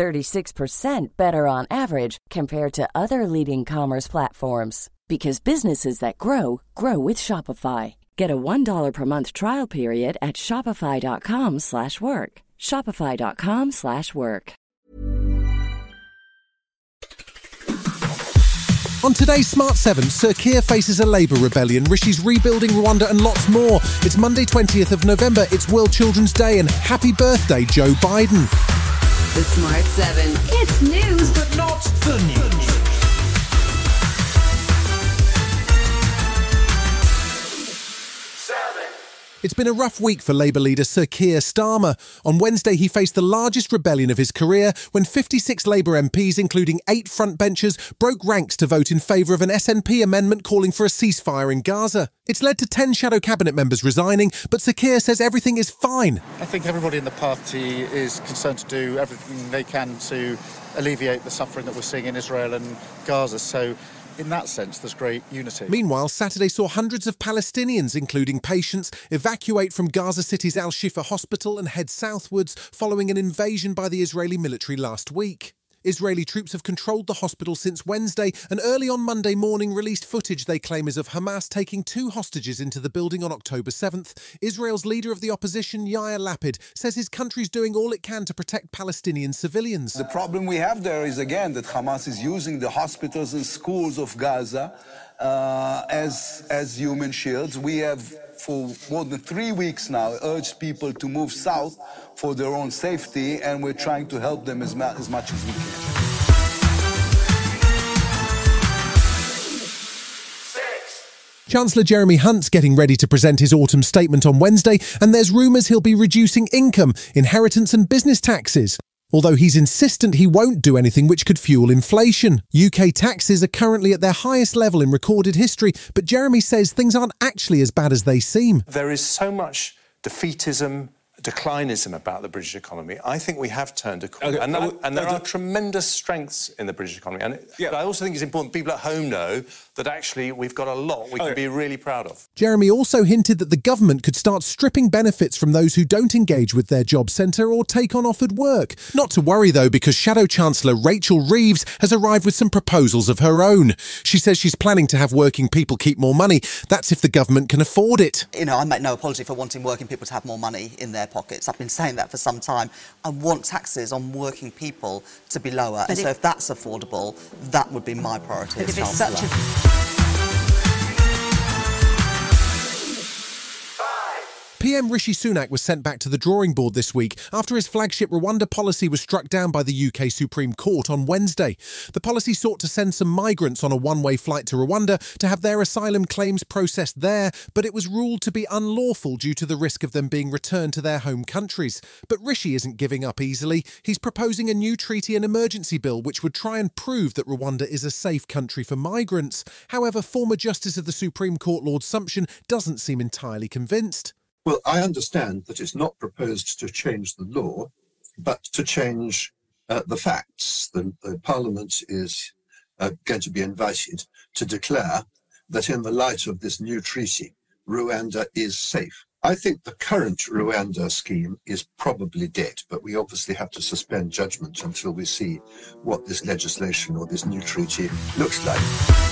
36% better on average compared to other leading commerce platforms because businesses that grow grow with Shopify. Get a $1 per month trial period at shopify.com/work. shopify.com/work. On today's Smart 7, Sir Keir faces a Labour rebellion, Rishi's rebuilding Rwanda and lots more. It's Monday 20th of November, it's World Children's Day and happy birthday Joe Biden. The Smart 7. It's news, but not the news. It's been a rough week for Labour leader Sir Keir Starmer. On Wednesday, he faced the largest rebellion of his career when 56 Labour MPs, including eight frontbenchers, broke ranks to vote in favour of an SNP amendment calling for a ceasefire in Gaza. It's led to 10 shadow cabinet members resigning, but Sir Keir says everything is fine. I think everybody in the party is concerned to do everything they can to alleviate the suffering that we're seeing in Israel and Gaza. So in that sense, there's great unity. Meanwhile, Saturday saw hundreds of Palestinians, including patients, evacuate from Gaza City's Al Shifa hospital and head southwards following an invasion by the Israeli military last week. Israeli troops have controlled the hospital since Wednesday and early on Monday morning released footage they claim is of Hamas taking two hostages into the building on October 7th. Israel's leader of the opposition, Yair Lapid, says his country's doing all it can to protect Palestinian civilians. The problem we have there is, again, that Hamas is using the hospitals and schools of Gaza uh, as, as human shields. We have for more than three weeks now urged people to move south for their own safety, and we're trying to help them as, as much as we can. Chancellor Jeremy Hunt's getting ready to present his autumn statement on Wednesday, and there's rumours he'll be reducing income, inheritance, and business taxes. Although he's insistent he won't do anything which could fuel inflation. UK taxes are currently at their highest level in recorded history, but Jeremy says things aren't actually as bad as they seem. There is so much defeatism, declinism about the British economy. I think we have turned a corner. Okay, and, uh, and there uh, are tremendous strengths in the British economy. And Yeah. but I also think it's important people at home know that actually we've got a lot we can be really proud of. Jeremy also hinted that the government could start stripping benefits from those who don't engage with their job centre or take on offered work. Not to worry though, because Shadow Chancellor Rachel Reeves has arrived with some proposals of her own. She says she's planning to have working people keep more money. That's if the government can afford it. you know, I make no apology for wanting working people to have more money in their pockets. I've been saying that for some time. I want taxes on working people to be lower. and But so if- that's affordable, that would be my priority as Chancellor. PM Rishi Sunak was sent back to the drawing board this week after his flagship Rwanda policy was struck down by the UK Supreme Court on Wednesday. The policy sought to send some migrants on a one way flight to Rwanda to have their asylum claims processed there, but it was ruled to be unlawful due to the risk of them being returned to their home countries. But Rishi isn't giving up easily. He's proposing a new treaty and emergency bill which would try and prove that Rwanda is a safe country for migrants. However, former Justice of the Supreme Court Lord Sumption doesn't seem entirely convinced. Well, I understand that it's not proposed to change the law, but to change uh, the facts. The, the Parliament is uh, going to be invited to declare that, in the light of this new treaty, Rwanda is safe. I think the current Rwanda scheme is probably dead, but we obviously have to suspend judgment until we see what this legislation or this new treaty looks like.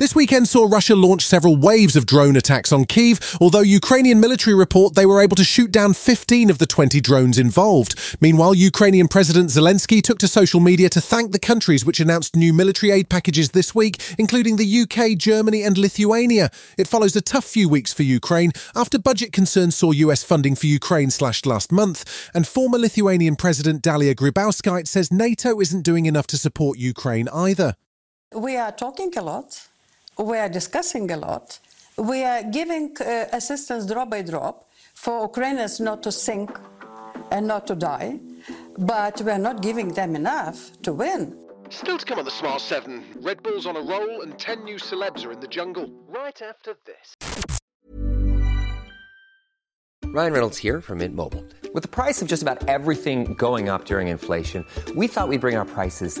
This weekend saw Russia launch several waves of drone attacks on Kiev, although Ukrainian military report they were able to shoot down 15 of the 20 drones involved. Meanwhile, Ukrainian President Zelensky took to social media to thank the countries which announced new military aid packages this week, including the UK, Germany, and Lithuania. It follows a tough few weeks for Ukraine after budget concerns saw US funding for Ukraine slashed last month, and former Lithuanian President Dalia Grybauskaitė says NATO isn't doing enough to support Ukraine either. We are talking a lot. We are discussing a lot. We are giving uh, assistance drop by drop for Ukrainians not to sink and not to die. but we're not giving them enough to win. Still to come on the Smart 7. Red Bull's on a roll and 10 new celebs are in the jungle. Right after this. Ryan Reynolds here from Mint Mobile. With the price of just about everything going up during inflation, we thought we'd bring our prices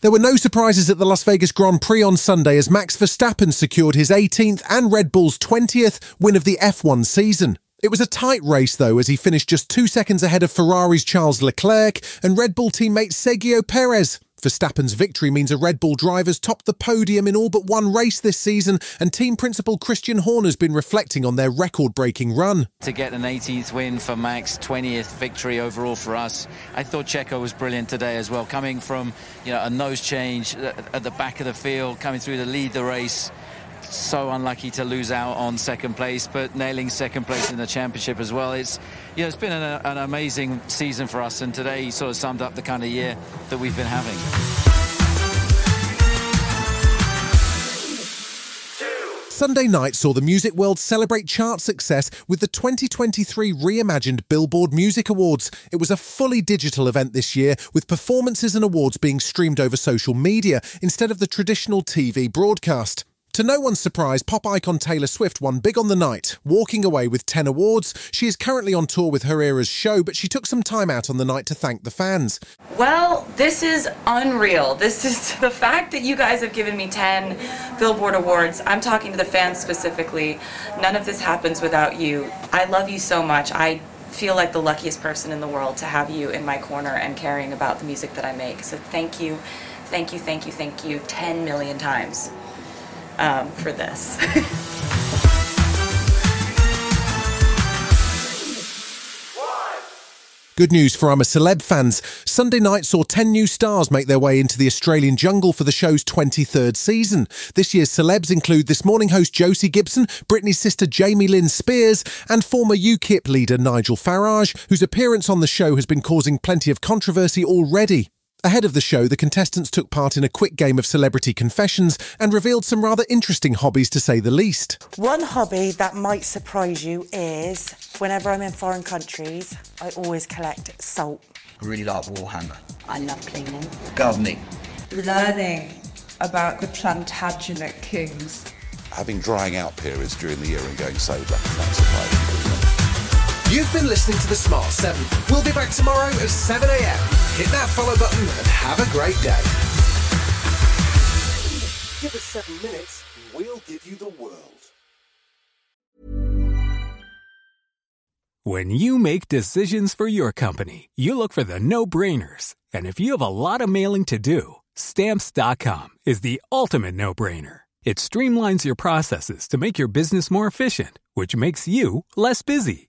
There were no surprises at the Las Vegas Grand Prix on Sunday as Max Verstappen secured his 18th and Red Bull's 20th win of the F1 season. It was a tight race though as he finished just two seconds ahead of Ferrari's Charles Leclerc and Red Bull teammate Sergio Perez. Verstappen's victory means a Red Bull driver's topped the podium in all but one race this season, and team principal Christian Horner's been reflecting on their record breaking run. To get an 18th win for Max, 20th victory overall for us. I thought Checo was brilliant today as well, coming from you know a nose change at the back of the field, coming through to lead the race. So unlucky to lose out on second place, but nailing second place in the championship as well. It's you know it's been an, an amazing season for us, and today sort of summed up the kind of year that we've been having. Sunday night saw the music world celebrate chart success with the 2023 reimagined Billboard Music Awards. It was a fully digital event this year, with performances and awards being streamed over social media instead of the traditional TV broadcast. To no one's surprise, pop icon Taylor Swift won big on the night, walking away with 10 awards. She is currently on tour with her Eras show, but she took some time out on the night to thank the fans. Well, this is unreal. This is the fact that you guys have given me 10 Billboard Awards. I'm talking to the fans specifically. None of this happens without you. I love you so much. I feel like the luckiest person in the world to have you in my corner and caring about the music that I make. So thank you, thank you, thank you, thank you 10 million times um, for this. Good news for I'm a Celeb fans. Sunday night saw 10 new stars make their way into the Australian jungle for the show's 23rd season. This year's celebs include this morning host Josie Gibson, Britney's sister Jamie Lynn Spears, and former UKIP leader Nigel Farage, whose appearance on the show has been causing plenty of controversy already. Ahead of the show, the contestants took part in a quick game of celebrity confessions and revealed some rather interesting hobbies to say the least. One hobby that might surprise you is whenever I'm in foreign countries, I always collect salt. I really like Warhammer. I love cleaning. Gardening. Learning about the Plantagenet kings. Having drying out periods during the year and going sober. That's a private. You've been listening to The Smart 7. We'll be back tomorrow at 7 a.m. Hit that follow button and have a great day. Give us seven minutes and we'll give you the world. When you make decisions for your company, you look for the no brainers. And if you have a lot of mailing to do, stamps.com is the ultimate no brainer. It streamlines your processes to make your business more efficient, which makes you less busy.